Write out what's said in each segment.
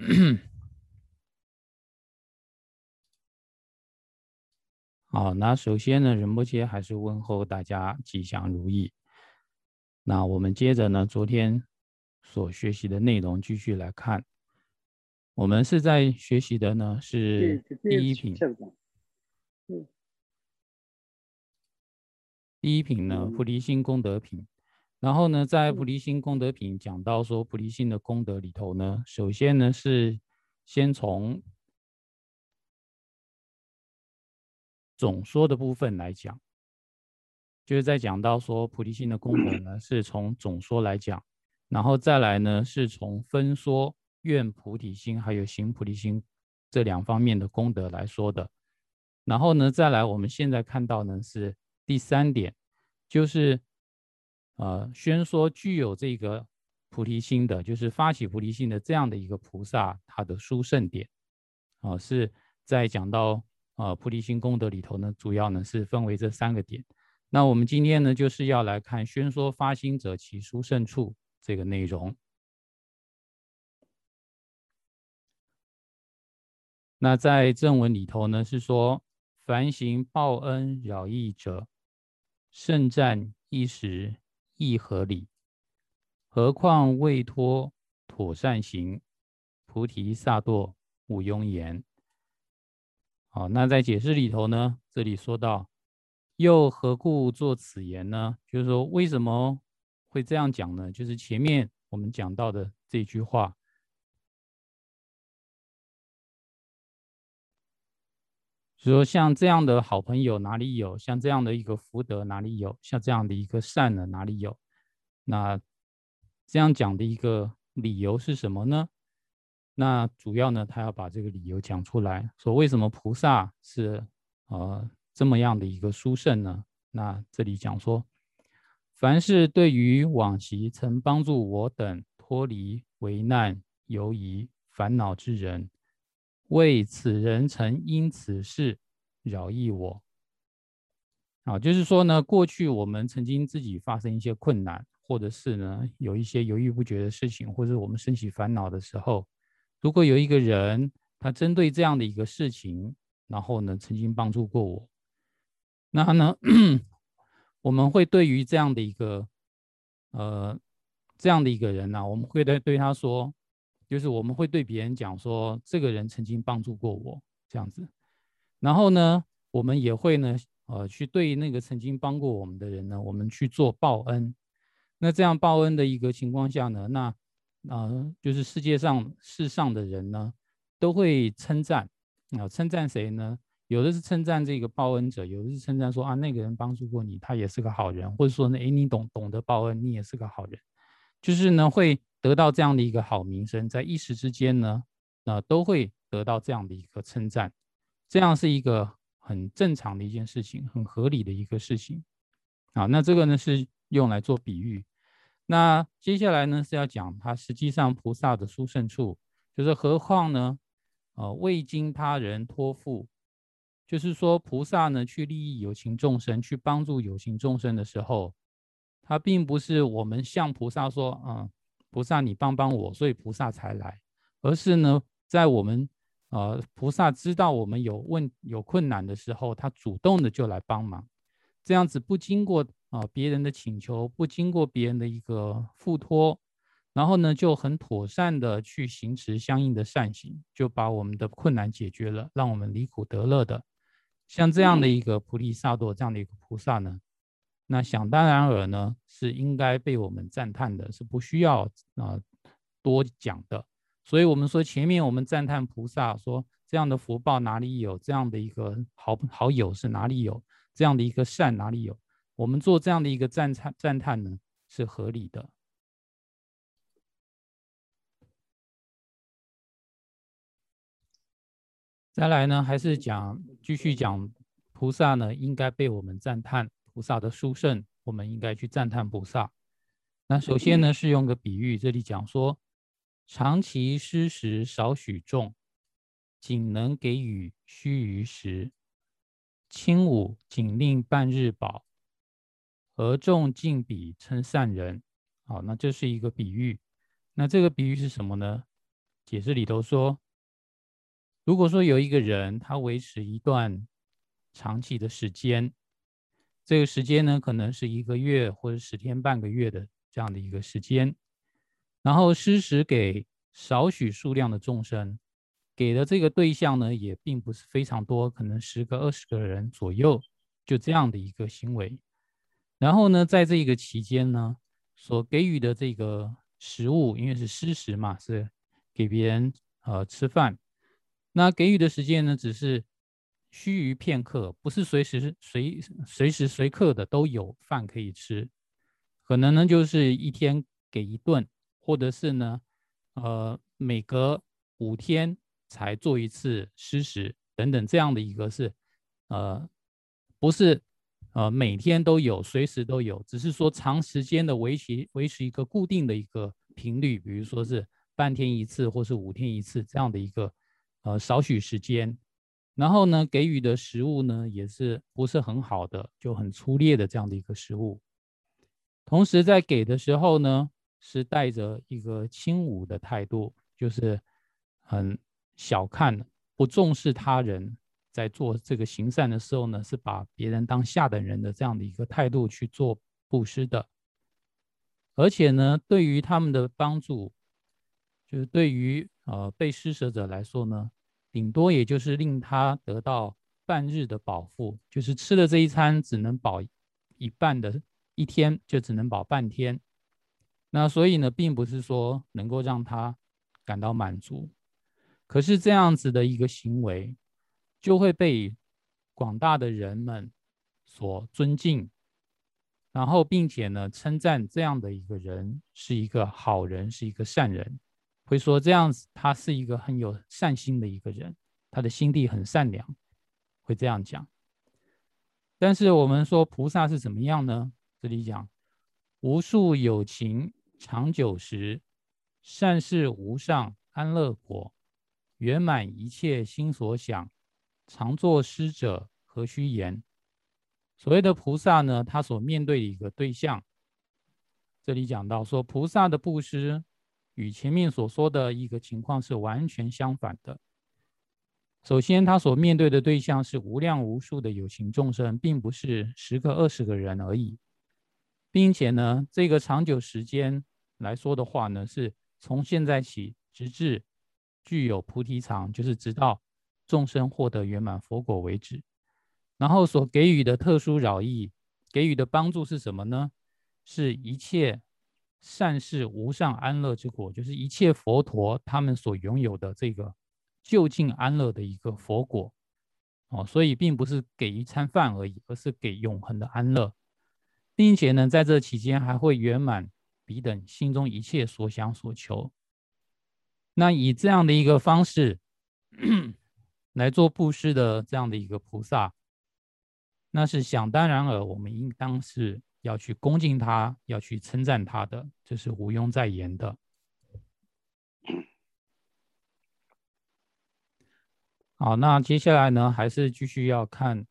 好，那首先呢，仁波切还是问候大家吉祥如意。那我们接着呢，昨天所学习的内容继续来看。我们是在学习的呢是第一品。第一品呢，菩提心功德品。然后呢，在菩提心功德品讲到说，菩提心的功德里头呢，首先呢是先从。总说的部分来讲，就是在讲到说菩提心的功德呢，是从总说来讲，然后再来呢，是从分说愿菩提心还有行菩提心这两方面的功德来说的。然后呢，再来我们现在看到呢是第三点，就是呃宣说具有这个菩提心的，就是发起菩提心的这样的一个菩萨，他的殊胜点啊，是在讲到。啊，菩提心功德里头呢，主要呢是分为这三个点。那我们今天呢，就是要来看宣说发心者其殊胜处这个内容。那在正文里头呢，是说凡行报恩饶益者，胜战一时亦合理，何况未脱妥善行，菩提萨埵无庸言。好，那在解释里头呢，这里说到，又何故作此言呢？就是说，为什么会这样讲呢？就是前面我们讲到的这句话，说像这样的好朋友哪里有？像这样的一个福德哪里有？像这样的一个善呢哪里有？那这样讲的一个理由是什么呢？那主要呢，他要把这个理由讲出来，说为什么菩萨是呃这么样的一个殊胜呢？那这里讲说，凡是对于往昔曾帮助我等脱离危难、犹疑、烦恼之人，为此人曾因此事饶益我。啊，就是说呢，过去我们曾经自己发生一些困难，或者是呢有一些犹豫不决的事情，或者我们升起烦恼的时候。如果有一个人，他针对这样的一个事情，然后呢，曾经帮助过我，那呢，我们会对于这样的一个，呃，这样的一个人呢，我们会对对他说，就是我们会对别人讲说，这个人曾经帮助过我，这样子。然后呢，我们也会呢，呃，去对那个曾经帮过我们的人呢，我们去做报恩。那这样报恩的一个情况下呢，那。啊，就是世界上世上的人呢，都会称赞啊，称赞谁呢？有的是称赞这个报恩者，有的是称赞说啊，那个人帮助过你，他也是个好人，或者说呢，哎，你懂懂得报恩，你也是个好人，就是呢，会得到这样的一个好名声，在一时之间呢，那都会得到这样的一个称赞，这样是一个很正常的一件事情，很合理的一个事情啊。那这个呢，是用来做比喻。那接下来呢是要讲他实际上菩萨的殊胜处，就是何况呢，呃，未经他人托付，就是说菩萨呢去利益有情众生，去帮助有情众生的时候，他并不是我们向菩萨说，嗯，菩萨你帮帮我，所以菩萨才来，而是呢，在我们呃菩萨知道我们有问有困难的时候，他主动的就来帮忙，这样子不经过。啊，别人的请求不经过别人的一个付托，然后呢就很妥善的去行持相应的善行，就把我们的困难解决了，让我们离苦得乐的。像这样的一个菩提萨埵这样的一个菩萨呢，那想当然尔呢是应该被我们赞叹的，是不需要啊多讲的。所以我们说前面我们赞叹菩萨说这样的福报哪里有，这样的一个好好友是哪里有，这样的一个善哪里有。我们做这样的一个赞叹赞叹呢，是合理的。再来呢，还是讲继续讲菩萨呢，应该被我们赞叹菩萨的殊胜，我们应该去赞叹菩萨。那首先呢，是用个比喻，这里讲说，长期施食少许众，仅能给予须臾食，轻午仅令半日饱。而众尽彼称善人，好，那这是一个比喻。那这个比喻是什么呢？解释里头说，如果说有一个人他维持一段长期的时间，这个时间呢可能是一个月或者十天半个月的这样的一个时间，然后施食给少许数量的众生，给的这个对象呢也并不是非常多，可能十个二十个人左右，就这样的一个行为。然后呢，在这个期间呢，所给予的这个食物，因为是施食嘛，是给别人呃吃饭。那给予的时间呢，只是须臾片刻，不是随时随随时随刻的都有饭可以吃。可能呢，就是一天给一顿，或者是呢，呃，每隔五天才做一次施食等等这样的一个是，呃，不是。呃，每天都有，随时都有，只是说长时间的维持维持一个固定的一个频率，比如说是半天一次，或是五天一次这样的一个呃少许时间。然后呢，给予的食物呢也是不是很好的，就很粗劣的这样的一个食物。同时在给的时候呢，是带着一个轻侮的态度，就是很小看、不重视他人。在做这个行善的时候呢，是把别人当下等人的这样的一个态度去做布施的，而且呢，对于他们的帮助，就是对于呃被施舍者来说呢，顶多也就是令他得到半日的饱腹，就是吃了这一餐只能饱一半的一天，就只能饱半天。那所以呢，并不是说能够让他感到满足，可是这样子的一个行为。就会被广大的人们所尊敬，然后并且呢称赞这样的一个人是一个好人，是一个善人，会说这样子他是一个很有善心的一个人，他的心地很善良，会这样讲。但是我们说菩萨是怎么样呢？这里讲无数有情长久时，善事无上安乐果，圆满一切心所想。常作施者何须言？所谓的菩萨呢，他所面对的一个对象，这里讲到说，菩萨的布施与前面所说的一个情况是完全相反的。首先，他所面对的对象是无量无数的有情众生，并不是十个、二十个人而已，并且呢，这个长久时间来说的话呢，是从现在起直至具有菩提场，就是直到。众生获得圆满佛果为止，然后所给予的特殊饶益，给予的帮助是什么呢？是一切善事无上安乐之果，就是一切佛陀他们所拥有的这个就近安乐的一个佛果哦。所以并不是给一餐饭而已，而是给永恒的安乐，并且呢，在这期间还会圆满彼等心中一切所想所求。那以这样的一个方式。来做布施的这样的一个菩萨，那是想当然尔，我们应当是要去恭敬他，要去称赞他的，这是毋庸再言的。好，那接下来呢，还是继续要看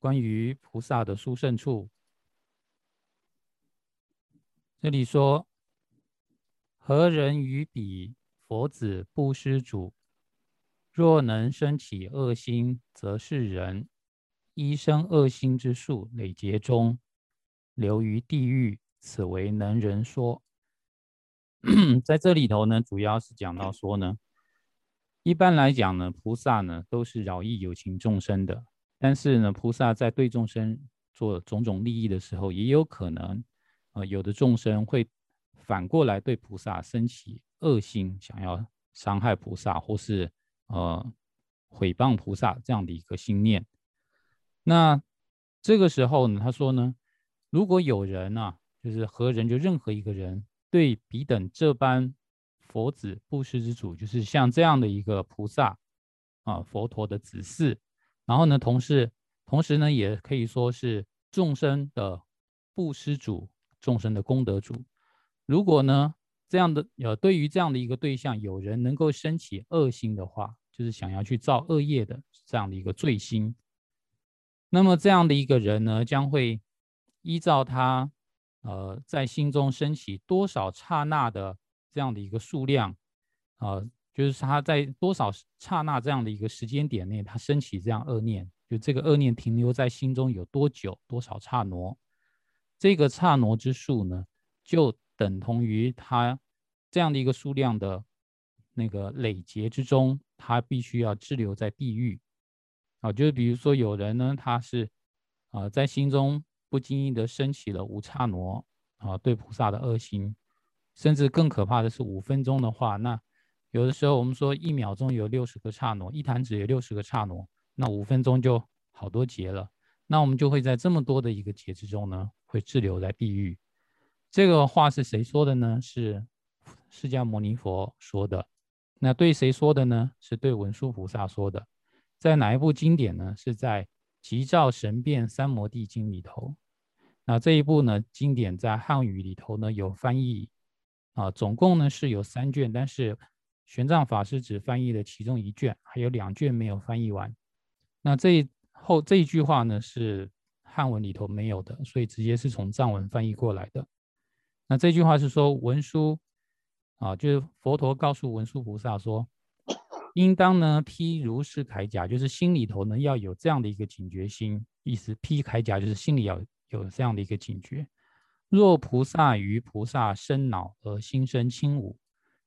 关于菩萨的殊胜处。这里说：何人于彼佛子布施主？若能生起恶心，则是人一生恶心之数累劫中，流于地狱。此为能人说。在这里头呢，主要是讲到说呢，一般来讲呢，菩萨呢都是饶益有情众生的，但是呢，菩萨在对众生做种种利益的时候，也有可能，呃，有的众生会反过来对菩萨生起恶心，想要伤害菩萨，或是。呃，毁谤菩萨这样的一个心念，那这个时候呢，他说呢，如果有人呢，就是何人就任何一个人对彼等这般佛子布施之主，就是像这样的一个菩萨啊，佛陀的子嗣，然后呢，同时同时呢，也可以说是众生的布施主，众生的功德主。如果呢？这样的呃，对于这样的一个对象，有人能够升起恶心的话，就是想要去造恶业的这样的一个罪心。那么这样的一个人呢，将会依照他呃在心中升起多少刹那的这样的一个数量，呃，就是他在多少刹那这样的一个时间点内，他升起这样恶念，就这个恶念停留在心中有多久，多少刹那，这个刹那之数呢，就等同于他这样的一个数量的那个累劫之中，他必须要滞留在地狱。啊，就是比如说有人呢，他是啊在心中不经意的升起了五刹那啊对菩萨的恶心，甚至更可怕的是五分钟的话，那有的时候我们说一秒钟有六十个刹那，一弹指有六十个刹那，那五分钟就好多劫了。那我们就会在这么多的一个劫之中呢，会滞留在地狱。这个话是谁说的呢？是释迦牟尼佛说的。那对谁说的呢？是对文殊菩萨说的。在哪一部经典呢？是在《吉兆神变三摩地经》里头。那这一部呢，经典在汉语里头呢有翻译啊，总共呢是有三卷，但是玄奘法师只翻译了其中一卷，还有两卷没有翻译完。那这后这一句话呢是汉文里头没有的，所以直接是从藏文翻译过来的。那这句话是说文殊啊，就是佛陀告诉文殊菩萨说。应当呢披如是铠甲，就是心里头呢要有这样的一个警觉心。意思披铠甲就是心里要有这样的一个警觉。若菩萨于菩萨生恼而心生轻侮，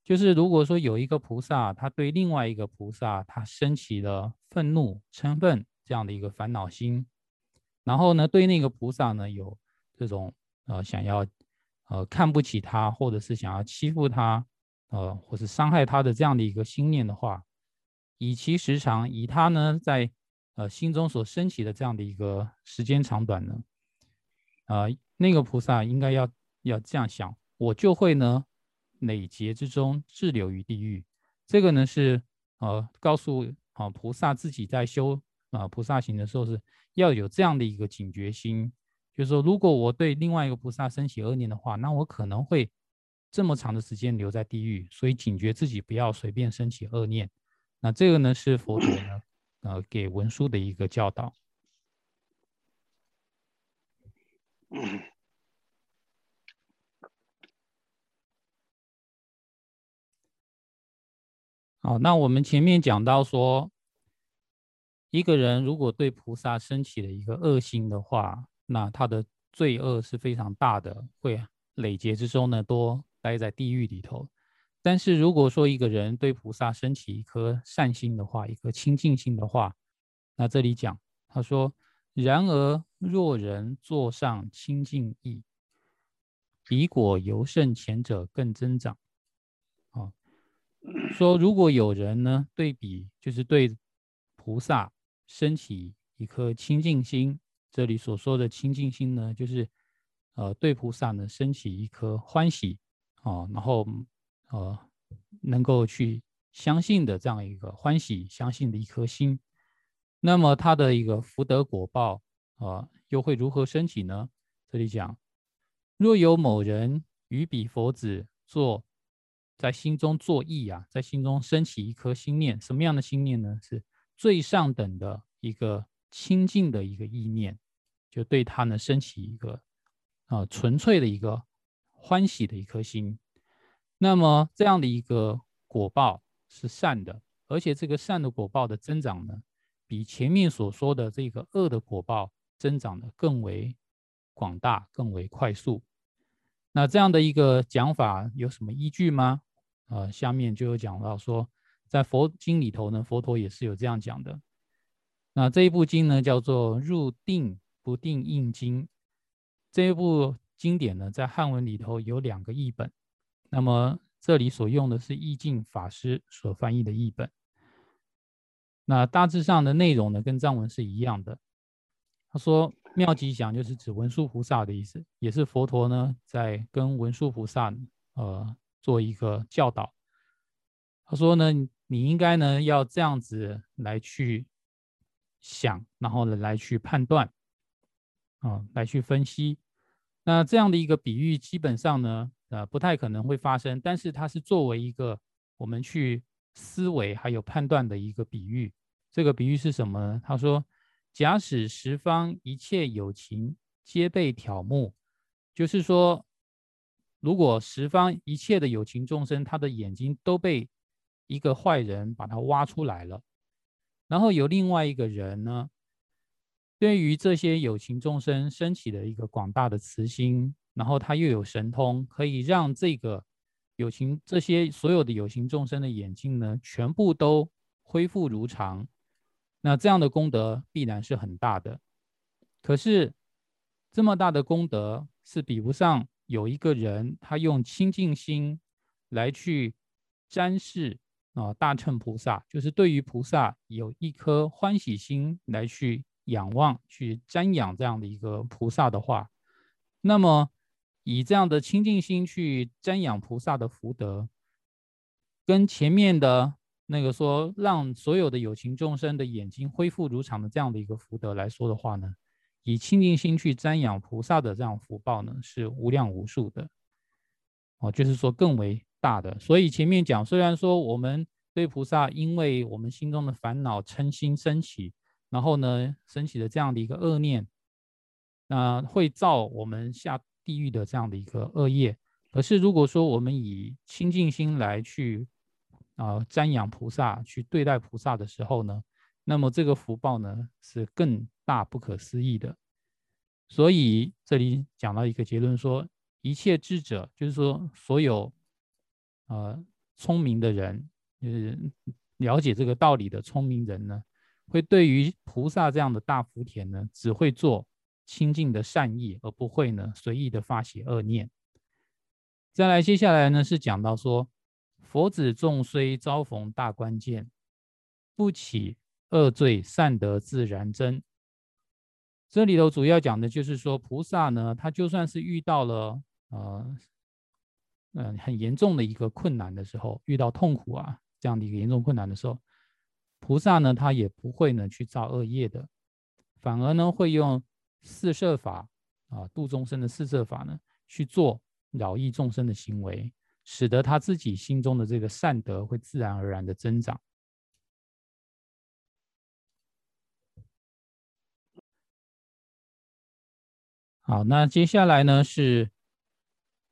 就是如果说有一个菩萨，他对另外一个菩萨，他升起了愤怒、嗔恨这样的一个烦恼心，然后呢对那个菩萨呢有这种呃想要呃看不起他，或者是想要欺负他，呃或是伤害他的这样的一个心念的话。以其时长，以他呢在呃心中所升起的这样的一个时间长短呢，啊，那个菩萨应该要要这样想，我就会呢累劫之中滞留于地狱。这个呢是呃告诉啊菩萨自己在修啊菩萨行的时候是要有这样的一个警觉心，就是说如果我对另外一个菩萨升起恶念的话，那我可能会这么长的时间留在地狱，所以警觉自己不要随便升起恶念。那这个呢是佛陀呢，呃，给文殊的一个教导。好，那我们前面讲到说，一个人如果对菩萨升起了一个恶心的话，那他的罪恶是非常大的，会累劫之中呢，多待在地狱里头。但是如果说一个人对菩萨升起一颗善心的话，一颗清净心的话，那这里讲他说：然而若人坐上清净意，彼果尤胜前者更增长。啊，说如果有人呢对比，就是对菩萨升起一颗清净心，这里所说的清净心呢，就是呃对菩萨呢升起一颗欢喜啊，然后。呃，能够去相信的这样一个欢喜相信的一颗心，那么他的一个福德果报啊，又会如何升起呢？这里讲，若有某人与彼佛子做在心中作意啊，在心中升起一颗心念，什么样的心念呢？是最上等的一个清净的一个意念，就对他呢升起一个啊纯粹的一个欢喜的一颗心。那么这样的一个果报是善的，而且这个善的果报的增长呢，比前面所说的这个恶的果报增长的更为广大、更为快速。那这样的一个讲法有什么依据吗？呃，下面就有讲到说，在佛经里头呢，佛陀也是有这样讲的。那这一部经呢，叫做《入定不定印经》。这一部经典呢，在汉文里头有两个译本。那么这里所用的是意境法师所翻译的译本。那大致上的内容呢，跟藏文是一样的。他说妙吉祥就是指文殊菩萨的意思，也是佛陀呢在跟文殊菩萨呃做一个教导。他说呢，你应该呢要这样子来去想，然后呢来去判断，啊，来去分析。那这样的一个比喻，基本上呢。呃，不太可能会发生，但是它是作为一个我们去思维还有判断的一个比喻。这个比喻是什么呢？他说：“假使十方一切有情皆被挑目，就是说，如果十方一切的有情众生，他的眼睛都被一个坏人把他挖出来了，然后有另外一个人呢，对于这些有情众生升起的一个广大的慈心，然后他又有神通，可以让这个有情这些所有的有情众生的眼睛呢，全部都恢复如常。那这样的功德必然是很大的。可是这么大的功德是比不上有一个人他用清净心来去瞻视。啊，大乘菩萨就是对于菩萨有一颗欢喜心来去仰望、去瞻仰这样的一个菩萨的话，那么以这样的清净心去瞻仰菩萨的福德，跟前面的那个说让所有的有情众生的眼睛恢复如常的这样的一个福德来说的话呢，以清净心去瞻仰菩萨的这样福报呢，是无量无数的。哦，就是说更为。大的，所以前面讲，虽然说我们对菩萨，因为我们心中的烦恼嗔心升起，然后呢，升起的这样的一个恶念，那会造我们下地狱的这样的一个恶业。可是如果说我们以清净心来去啊瞻仰菩萨，去对待菩萨的时候呢，那么这个福报呢是更大不可思议的。所以这里讲到一个结论，说一切智者，就是说所有。呃，聪明的人，就是了解这个道理的聪明人呢，会对于菩萨这样的大福田呢，只会做清净的善意，而不会呢随意的发起恶念。再来，接下来呢是讲到说，佛子众虽遭逢大关键，不起恶罪，善德自然增。这里头主要讲的就是说，菩萨呢，他就算是遇到了呃。嗯，很严重的一个困难的时候，遇到痛苦啊，这样的一个严重困难的时候，菩萨呢，他也不会呢去造恶业的，反而呢会用四摄法啊，度众生的四摄法呢去做饶益众生的行为，使得他自己心中的这个善德会自然而然的增长。好，那接下来呢是。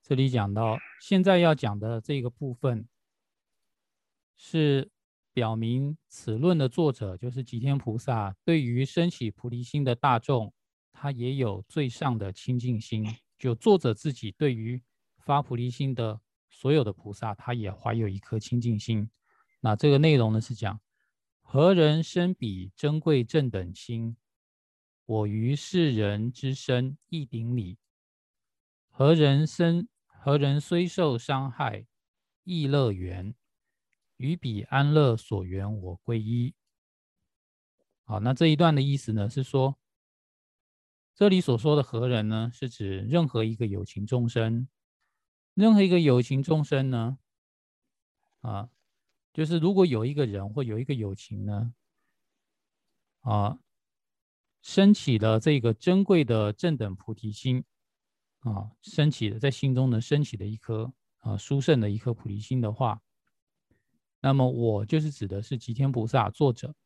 这里讲到，现在要讲的这个部分，是表明此论的作者就是吉天菩萨，对于升起菩提心的大众，他也有最上的清净心。就作者自己对于发菩提心的所有的菩萨，他也怀有一颗清净心。那这个内容呢是讲，何人生彼珍贵正等心？我于世人之身亦顶礼。何人生？何人虽受伤害，亦乐园？于彼安乐所缘，我归依。好，那这一段的意思呢，是说，这里所说的何人呢，是指任何一个有情众生，任何一个有情众生呢，啊，就是如果有一个人或有一个有情呢，啊，升起了这个珍贵的正等菩提心。啊，升起的在心中呢，升起的一颗啊殊胜的一颗菩提心的话，那么我就是指的是吉天菩萨作者，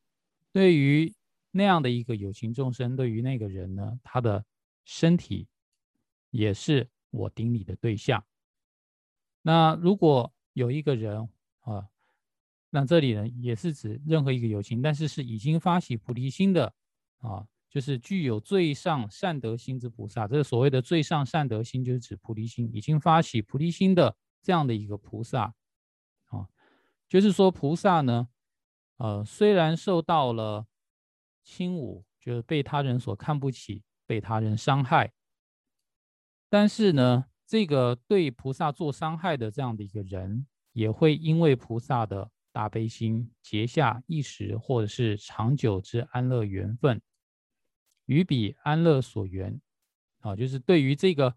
对于那样的一个有情众生，对于那个人呢，他的身体也是我顶礼的对象。那如果有一个人啊，那这里呢也是指任何一个有情，但是是已经发起菩提心的啊。就是具有最上善德心之菩萨，这个所谓的最上善德心，就是指菩提心，已经发起菩提心的这样的一个菩萨啊。就是说，菩萨呢，呃，虽然受到了轻侮，就是被他人所看不起，被他人伤害，但是呢，这个对菩萨做伤害的这样的一个人，也会因为菩萨的大悲心，结下一时或者是长久之安乐缘分。于彼安乐所缘，啊，就是对于这个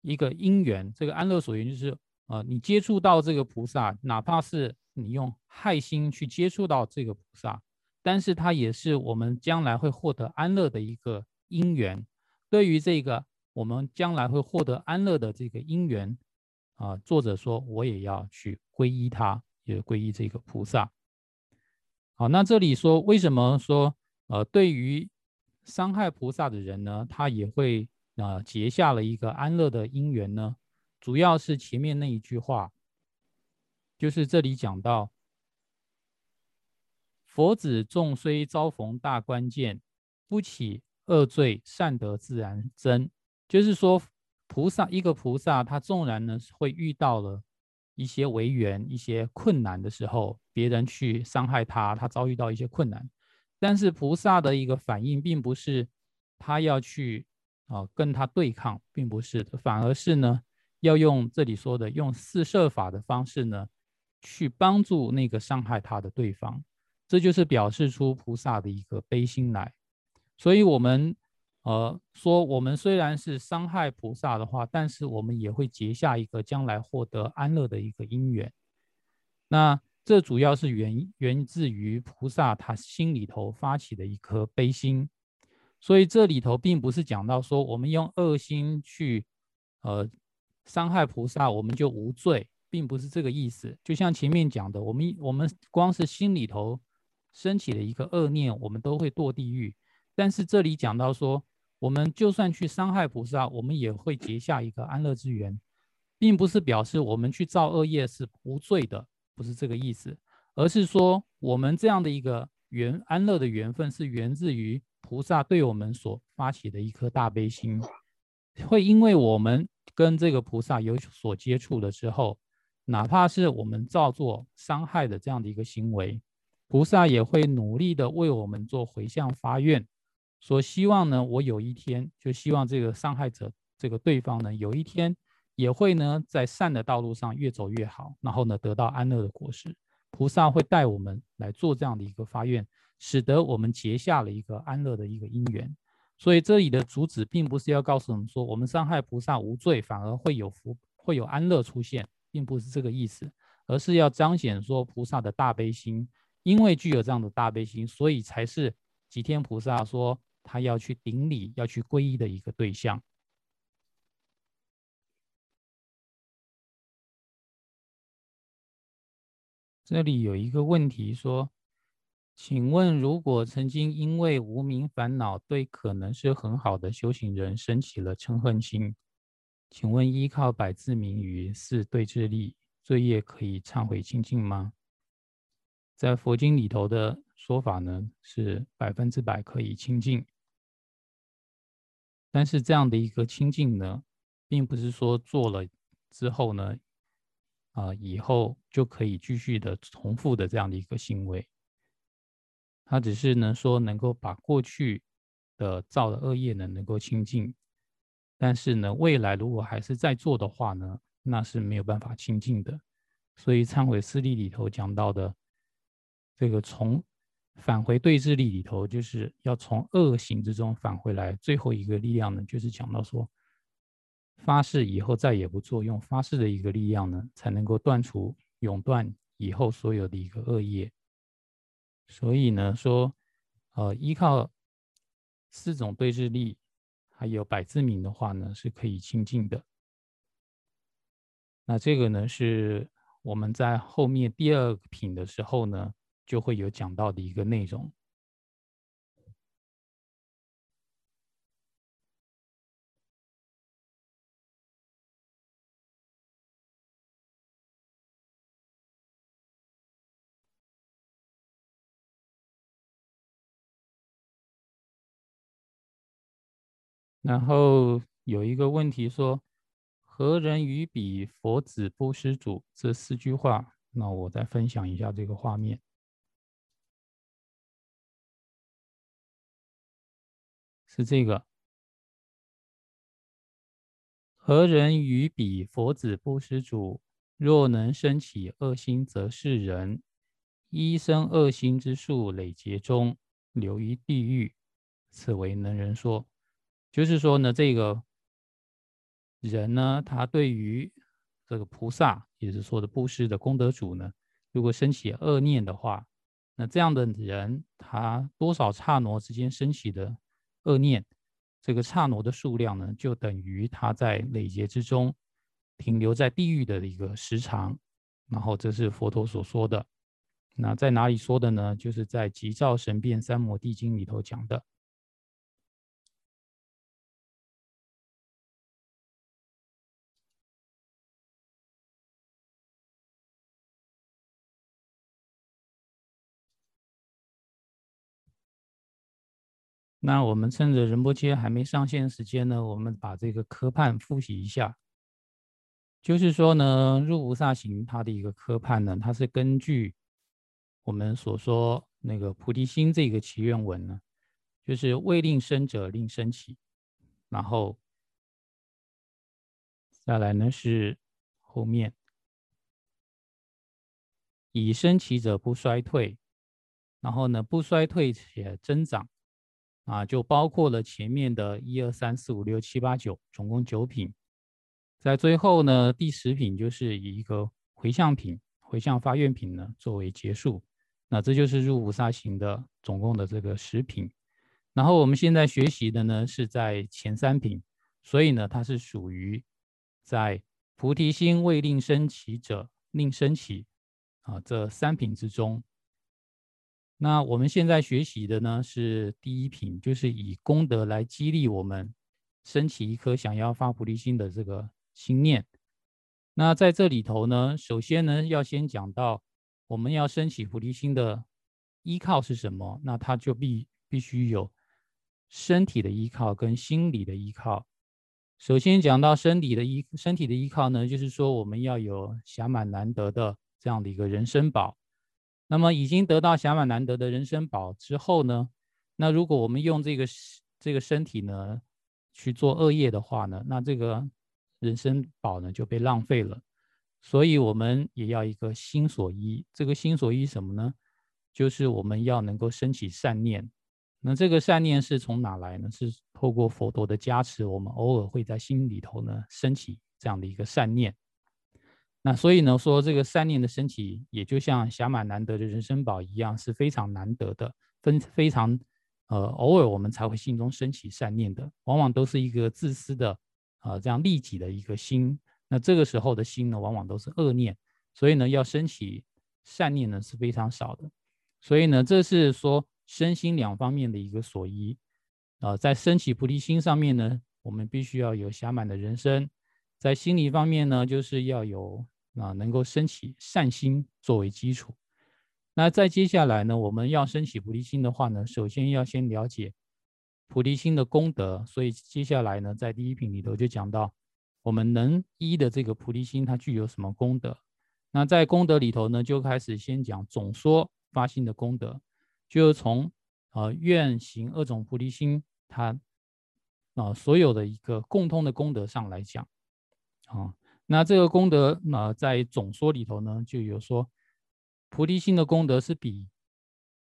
一个因缘，这个安乐所缘，就是啊，你接触到这个菩萨，哪怕是你用害心去接触到这个菩萨，但是它也是我们将来会获得安乐的一个因缘。对于这个我们将来会获得安乐的这个因缘，啊，作者说我也要去皈依他，也皈依这个菩萨。好，那这里说为什么说呃，对于伤害菩萨的人呢，他也会啊结下了一个安乐的因缘呢。主要是前面那一句话，就是这里讲到佛子众虽遭逢大关键，不起恶罪，善德自然增。就是说，菩萨一个菩萨，他纵然呢会遇到了一些违缘、一些困难的时候，别人去伤害他，他遭遇到一些困难，但是菩萨的一个反应，并不是他要去啊跟他对抗，并不是的，反而是呢要用这里说的用四摄法的方式呢，去帮助那个伤害他的对方。这就是表示出菩萨的一个悲心来，所以，我们呃说，我们虽然是伤害菩萨的话，但是我们也会结下一个将来获得安乐的一个因缘。那这主要是源源自于菩萨他心里头发起的一颗悲心，所以这里头并不是讲到说我们用恶心去呃伤害菩萨，我们就无罪，并不是这个意思。就像前面讲的，我们我们光是心里头。升起了一个恶念，我们都会堕地狱。但是这里讲到说，我们就算去伤害菩萨，我们也会结下一个安乐之缘，并不是表示我们去造恶业是无罪的，不是这个意思，而是说我们这样的一个缘安乐的缘分是源自于菩萨对我们所发起的一颗大悲心，会因为我们跟这个菩萨有所接触的时候，哪怕是我们造作伤害的这样的一个行为。菩萨也会努力的为我们做回向发愿，说希望呢，我有一天就希望这个伤害者这个对方呢，有一天也会呢在善的道路上越走越好，然后呢得到安乐的果实。菩萨会带我们来做这样的一个发愿，使得我们结下了一个安乐的一个因缘。所以这里的主旨并不是要告诉我们说我们伤害菩萨无罪，反而会有福会有安乐出现，并不是这个意思，而是要彰显说菩萨的大悲心。因为具有这样的大悲心，所以才是吉天菩萨说他要去顶礼、要去皈依的一个对象。这里有一个问题说：“请问，如果曾经因为无名烦恼对可能是很好的修行人升起了嗔恨心，请问依靠百字明语是对治力，罪业可以忏悔清净吗？”在佛经里头的说法呢，是百分之百可以清净。但是这样的一个清净呢，并不是说做了之后呢，啊，以后就可以继续的重复的这样的一个行为。它只是呢说能够把过去的造的恶业呢能够清净，但是呢未来如果还是在做的话呢，那是没有办法清净的。所以忏悔四例里头讲到的。这个从返回对峙力里头，就是要从恶行之中返回来。最后一个力量呢，就是讲到说，发誓以后再也不做，用发誓的一个力量呢，才能够断除、永断以后所有的一个恶业。所以呢，说，呃，依靠四种对峙力，还有百字明的话呢，是可以清净的。那这个呢，是我们在后面第二品的时候呢。就会有讲到的一个内容。然后有一个问题说：“何人于彼佛子不施主？”这四句话，那我再分享一下这个画面。是这个，何人于彼佛子不施主？若能生起恶心，则是人。一生恶心之数累劫中，流于地狱，此为能人说。就是说呢，这个人呢，他对于这个菩萨，也是说的布施的功德主呢，如果升起恶念的话，那这样的人，他多少刹那之间升起的。恶念，这个刹那的数量呢，就等于他在累劫之中停留在地狱的一个时长。然后这是佛陀所说的。那在哪里说的呢？就是在《急躁神变三摩地经》里头讲的。那我们趁着仁波切还没上线时间呢，我们把这个科判复习一下。就是说呢，入无萨行它的一个科判呢，它是根据我们所说那个菩提心这个祈愿文呢，就是未令生者令生起，然后再来呢是后面以生起者不衰退，然后呢不衰退且增长。啊，就包括了前面的一二三四五六七八九，总共九品。在最后呢，第十品就是以一个回向品、回向发愿品呢作为结束。那这就是入五沙行的总共的这个十品。然后我们现在学习的呢是在前三品，所以呢它是属于在菩提心未令升起者令升起啊这三品之中。那我们现在学习的呢是第一品，就是以功德来激励我们升起一颗想要发菩提心的这个心念。那在这里头呢，首先呢要先讲到我们要升起菩提心的依靠是什么？那它就必必须有身体的依靠跟心理的依靠。首先讲到身体的依身体的依靠呢，就是说我们要有暇满难得的这样的一个人生宝。那么已经得到暇满难得的人生宝之后呢？那如果我们用这个这个身体呢去做恶业的话呢，那这个人生宝呢就被浪费了。所以我们也要一个心所依。这个心所依什么呢？就是我们要能够升起善念。那这个善念是从哪来呢？是透过佛陀的加持，我们偶尔会在心里头呢升起这样的一个善念。那所以呢，说这个善念的升起，也就像暇满难得的人生宝一样，是非常难得的，分非常，呃，偶尔我们才会心中升起善念的，往往都是一个自私的，啊，这样利己的一个心。那这个时候的心呢，往往都是恶念，所以呢，要升起善念呢是非常少的。所以呢，这是说身心两方面的一个所依，啊，在升起菩提心上面呢，我们必须要有暇满的人生，在心理方面呢，就是要有。啊，能够升起善心作为基础。那再接下来呢，我们要升起菩提心的话呢，首先要先了解菩提心的功德。所以接下来呢，在第一品里头就讲到，我们能依的这个菩提心，它具有什么功德？那在功德里头呢，就开始先讲总说发心的功德，就是从呃愿行二种菩提心，它啊所有的一个共通的功德上来讲啊。那这个功德，那在总说里头呢，就有说菩提心的功德是比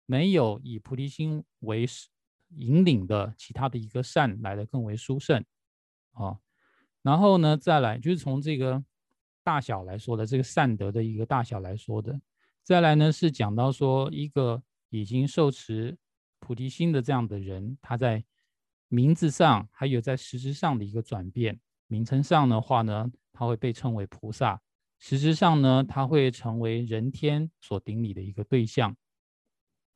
没有以菩提心为引领的其他的一个善来的更为殊胜啊。然后呢，再来就是从这个大小来说的，这个善德的一个大小来说的。再来呢，是讲到说一个已经受持菩提心的这样的人，他在名字上还有在实质上的一个转变。名称上的话呢。他会被称为菩萨，实质上呢，他会成为人天所顶礼的一个对象。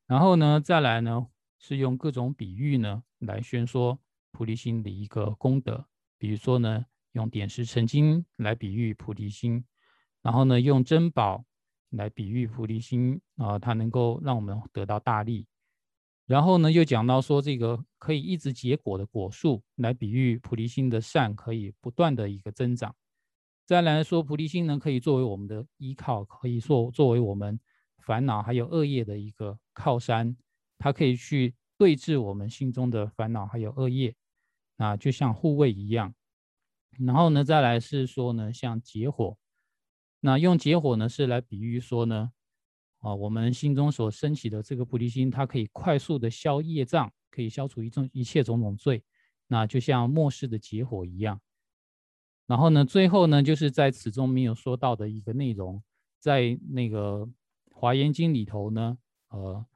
然后呢，再来呢，是用各种比喻呢来宣说菩提心的一个功德。比如说呢，用点石成金来比喻菩提心，然后呢，用珍宝来比喻菩提心啊，它能够让我们得到大利。然后呢，又讲到说这个可以一直结果的果树来比喻菩提心的善可以不断的一个增长。再来说，菩提心呢，可以作为我们的依靠，可以说作为我们烦恼还有恶业的一个靠山，它可以去对治我们心中的烦恼还有恶业，啊，就像护卫一样。然后呢，再来是说呢，像结火，那用结火呢是来比喻说呢，啊，我们心中所升起的这个菩提心，它可以快速的消业障，可以消除一种一切种种罪，那就像末世的结火一样。然后呢，最后呢，就是在此中没有说到的一个内容，在那个《华严经》里头呢，呃，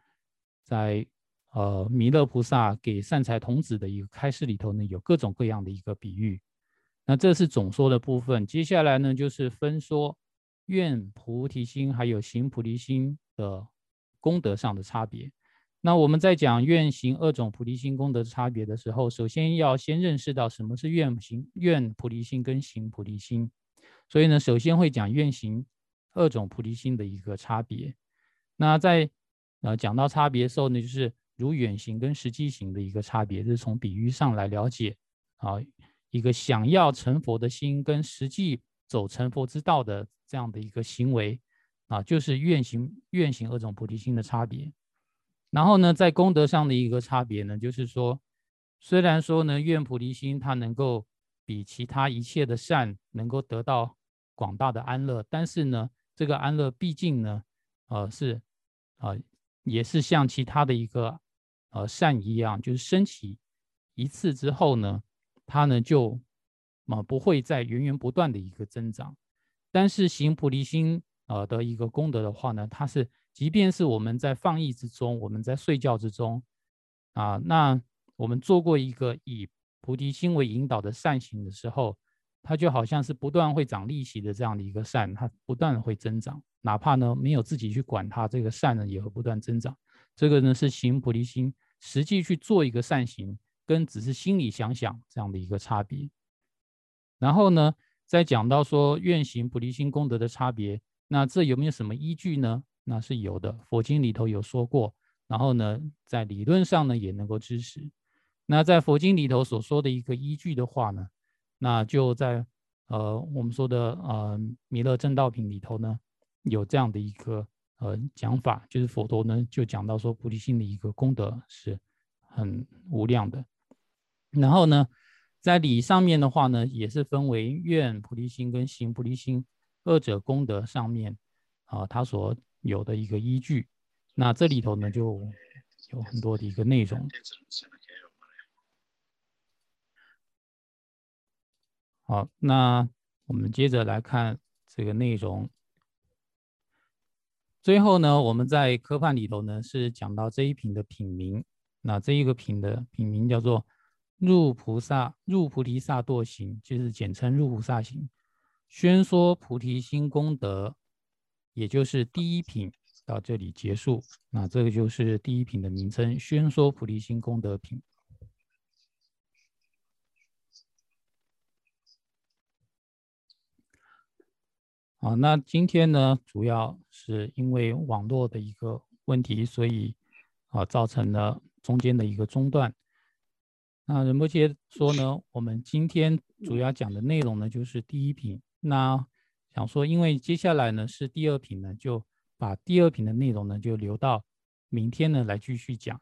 在呃弥勒菩萨给善财童子的一个开示里头呢，有各种各样的一个比喻。那这是总说的部分，接下来呢，就是分说愿菩提心还有行菩提心的功德上的差别。那我们在讲愿行二种菩提心功德差别的时候，首先要先认识到什么是愿行愿菩提心跟行菩提心。所以呢，首先会讲愿行二种菩提心的一个差别。那在呃讲到差别的时候呢，就是如远行跟实际行的一个差别，是从比喻上来了解啊，一个想要成佛的心跟实际走成佛之道的这样的一个行为啊，就是愿行愿行二种菩提心的差别。然后呢，在功德上的一个差别呢，就是说，虽然说呢，愿菩提心它能够比其他一切的善能够得到广大的安乐，但是呢，这个安乐毕竟呢，呃，是啊。也是像其他的一个呃善一样，就是升起一次之后呢，它呢就啊不会再源源不断的一个增长。但是行菩提心呃的一个功德的话呢，它是即便是我们在放逸之中，我们在睡觉之中啊，那我们做过一个以菩提心为引导的善行的时候，它就好像是不断会长利息的这样的一个善，它不断会增长。哪怕呢没有自己去管它，这个善呢也会不断增长。这个呢是行菩提心，实际去做一个善行，跟只是心里想想这样的一个差别。然后呢，再讲到说愿行菩提心功德的差别，那这有没有什么依据呢？那是有的，佛经里头有说过。然后呢，在理论上呢也能够支持。那在佛经里头所说的一个依据的话呢，那就在呃我们说的呃弥勒正道品里头呢。有这样的一个呃讲法，就是佛陀呢就讲到说菩提心的一个功德是很无量的。然后呢，在理上面的话呢，也是分为愿菩提心跟行菩提心二者功德上面啊，他所有的一个依据。那这里头呢就有很多的一个内容。好，那我们接着来看这个内容。最后呢，我们在科判里头呢是讲到这一品的品名，那这一个品的品名叫做入菩萨入菩提萨埵行，就是简称入菩萨行，宣说菩提心功德，也就是第一品到这里结束。那这个就是第一品的名称，宣说菩提心功德品。好，那今天呢，主要是因为网络的一个问题，所以啊，造成了中间的一个中断。那仁波切说呢，我们今天主要讲的内容呢，就是第一品。那想说，因为接下来呢是第二品呢，就把第二品的内容呢，就留到明天呢来继续讲。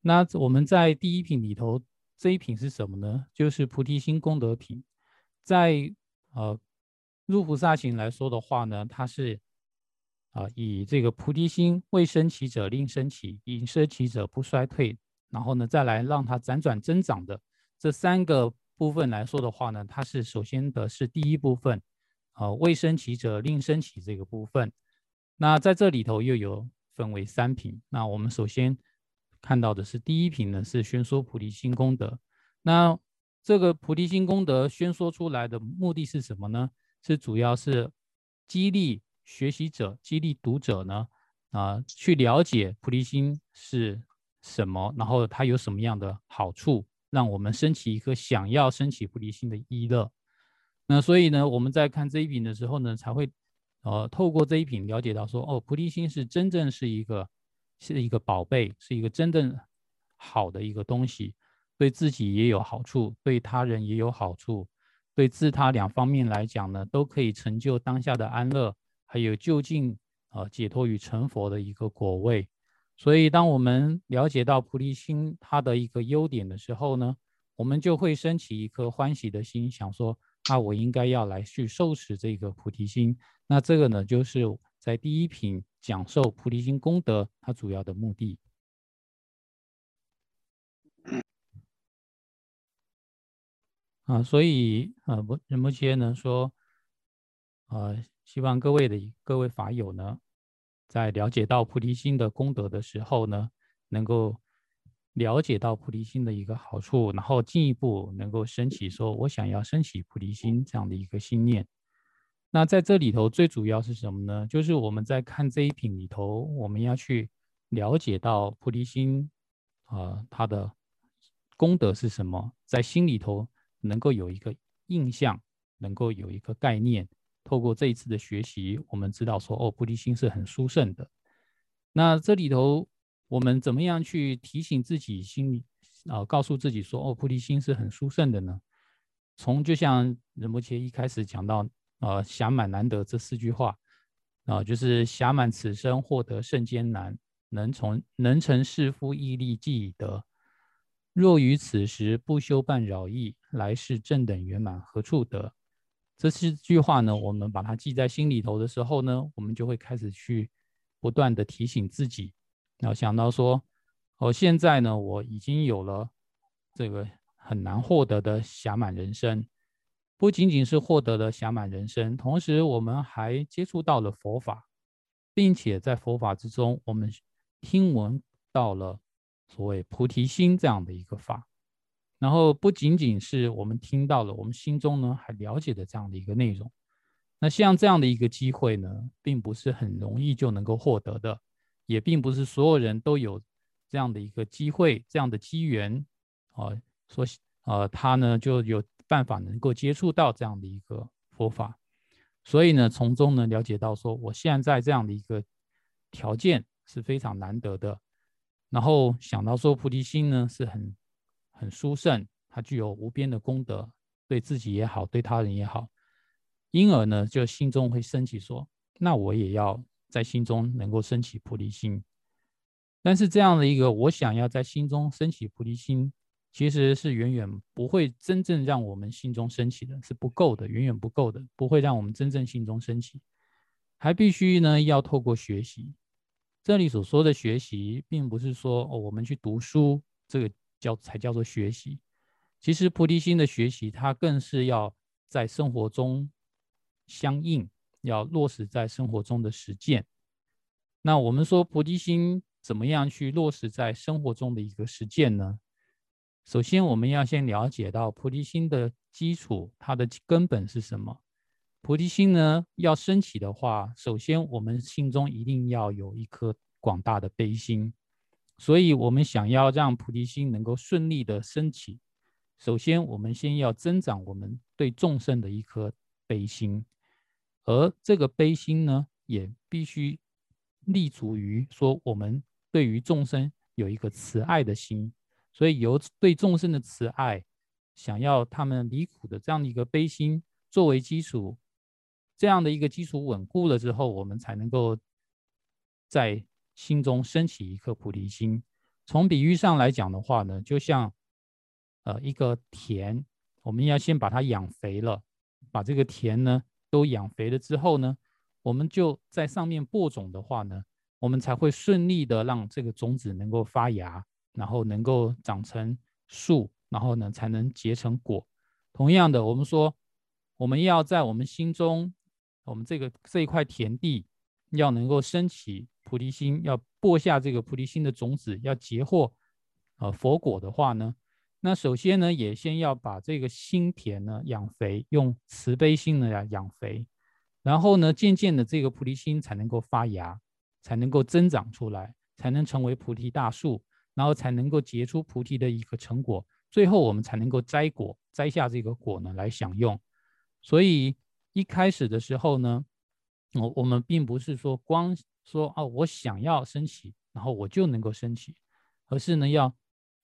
那我们在第一品里头，这一品是什么呢？就是菩提心功德品，在呃。入菩萨行来说的话呢，它是啊，以这个菩提心未生起者令生起，以生起者不衰退，然后呢，再来让它辗转增长的这三个部分来说的话呢，它是首先的是第一部分，啊，未升起者令升起这个部分。那在这里头又有分为三品。那我们首先看到的是第一品呢，是宣说菩提心功德。那这个菩提心功德宣说出来的目的是什么呢？是主要是激励学习者、激励读者呢，啊，去了解菩提心是什么，然后它有什么样的好处，让我们升起一颗想要升起菩提心的意乐。那所以呢，我们在看这一品的时候呢，才会呃透过这一品了解到说，哦，菩提心是真正是一个是一个宝贝，是一个真正好的一个东西，对自己也有好处，对他人也有好处。对自他两方面来讲呢，都可以成就当下的安乐，还有就近啊解脱与成佛的一个果位。所以，当我们了解到菩提心它的一个优点的时候呢，我们就会升起一颗欢喜的心，想说：啊，我应该要来去受持这个菩提心。那这个呢，就是在第一品讲授菩提心功德它主要的目的。啊，所以呃，不仁波切呢说，呃，希望各位的各位法友呢，在了解到菩提心的功德的时候呢，能够了解到菩提心的一个好处，然后进一步能够升起说，我想要升起菩提心这样的一个心念。那在这里头最主要是什么呢？就是我们在看这一品里头，我们要去了解到菩提心啊，它的功德是什么，在心里头。能够有一个印象，能够有一个概念。透过这一次的学习，我们知道说，哦，菩提心是很殊胜的。那这里头我们怎么样去提醒自己心里啊，告诉自己说，哦，菩提心是很殊胜的呢？从就像仁波切一开始讲到，呃，暇满难得这四句话，啊，就是暇满此生获得甚艰难，能从能成世夫毅力既已得。若于此时不修半扰意，来世正等圆满何处得？这四句话呢，我们把它记在心里头的时候呢，我们就会开始去不断的提醒自己。然后想到说，哦，现在呢，我已经有了这个很难获得的暇满人生，不仅仅是获得了暇满人生，同时我们还接触到了佛法，并且在佛法之中，我们听闻到了所谓菩提心这样的一个法，然后不仅仅是我们听到了，我们心中呢还了解的这样的一个内容。那像这样的一个机会呢，并不是很容易就能够获得的。也并不是所有人都有这样的一个机会、这样的机缘，啊，说呃，他呢就有办法能够接触到这样的一个佛法，所以呢，从中呢了解到说，我现在这样的一个条件是非常难得的，然后想到说菩提心呢是很很殊胜，它具有无边的功德，对自己也好，对他人也好，因而呢就心中会升起说，那我也要。在心中能够升起菩提心，但是这样的一个我想要在心中升起菩提心，其实是远远不会真正让我们心中升起的，是不够的，远远不够的，不会让我们真正心中升起，还必须呢要透过学习。这里所说的学习，并不是说哦我们去读书，这个叫才叫做学习。其实菩提心的学习，它更是要在生活中相应。要落实在生活中的实践。那我们说菩提心怎么样去落实在生活中的一个实践呢？首先，我们要先了解到菩提心的基础，它的根本是什么？菩提心呢，要升起的话，首先我们心中一定要有一颗广大的悲心。所以，我们想要让菩提心能够顺利的升起，首先我们先要增长我们对众生的一颗悲心。而这个悲心呢，也必须立足于说，我们对于众生有一个慈爱的心，所以由对众生的慈爱，想要他们离苦的这样的一个悲心作为基础，这样的一个基础稳固了之后，我们才能够在心中升起一颗菩提心。从比喻上来讲的话呢，就像呃一个田，我们要先把它养肥了，把这个田呢。都养肥了之后呢，我们就在上面播种的话呢，我们才会顺利的让这个种子能够发芽，然后能够长成树，然后呢才能结成果。同样的，我们说我们要在我们心中，我们这个这一块田地要能够升起菩提心，要播下这个菩提心的种子，要结获呃佛果的话呢。那首先呢，也先要把这个心田呢养肥，用慈悲心呢来养肥，然后呢，渐渐的这个菩提心才能够发芽，才能够增长出来，才能成为菩提大树，然后才能够结出菩提的一个成果，最后我们才能够摘果，摘下这个果呢来享用。所以一开始的时候呢，我我们并不是说光说哦，我想要升起，然后我就能够升起，而是呢要。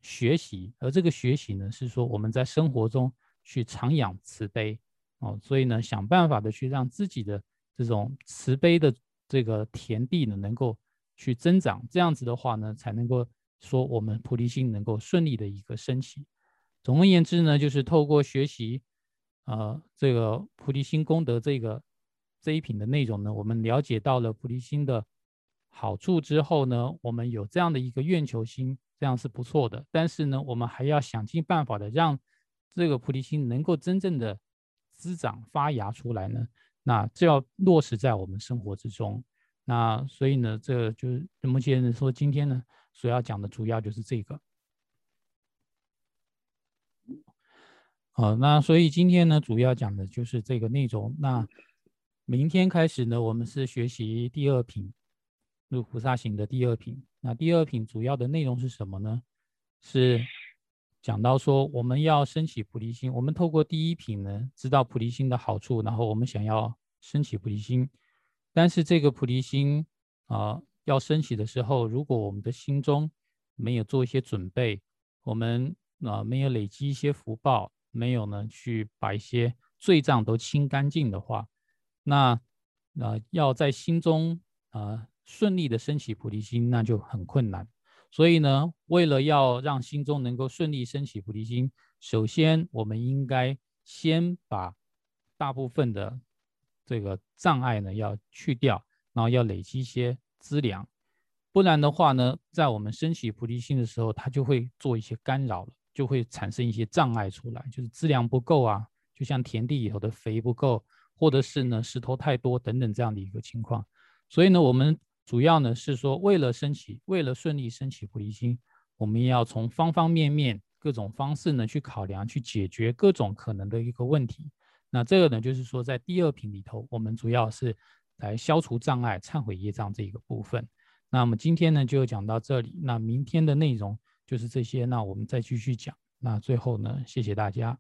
学习，而这个学习呢，是说我们在生活中去常养慈悲哦，所以呢，想办法的去让自己的这种慈悲的这个田地呢，能够去增长，这样子的话呢，才能够说我们菩提心能够顺利的一个升起。总而言之呢，就是透过学习，呃，这个菩提心功德这个这一品的内容呢，我们了解到了菩提心的好处之后呢，我们有这样的一个愿求心。这样是不错的，但是呢，我们还要想尽办法的让这个菩提心能够真正的滋长发芽出来呢。那这要落实在我们生活之中。那所以呢，这就是目前说今天呢所要讲的主要就是这个。好，那所以今天呢主要讲的就是这个内容。那明天开始呢，我们是学习第二品。入菩萨行的第二品，那第二品主要的内容是什么呢？是讲到说我们要升起菩提心。我们透过第一品呢，知道菩提心的好处，然后我们想要升起菩提心。但是这个菩提心啊，要升起的时候，如果我们的心中没有做一些准备，我们啊没有累积一些福报，没有呢去把一些罪障都清干净的话，那啊要在心中啊顺利的升起菩提心，那就很困难。所以呢，为了要让心中能够顺利升起菩提心，首先我们应该先把大部分的这个障碍呢要去掉，然后要累积一些资粮，不然的话呢，在我们升起菩提心的时候，它就会做一些干扰了，就会产生一些障碍出来，就是资粮不够啊，就像田地里头的肥不够，或者是呢石头太多等等这样的一个情况。所以呢，我们主要呢是说，为了升起，为了顺利升起菩提心，我们要从方方面面、各种方式呢去考量，去解决各种可能的一个问题。那这个呢，就是说在第二品里头，我们主要是来消除障碍、忏悔业障这一个部分。那么今天呢就讲到这里，那明天的内容就是这些，那我们再继续讲。那最后呢，谢谢大家。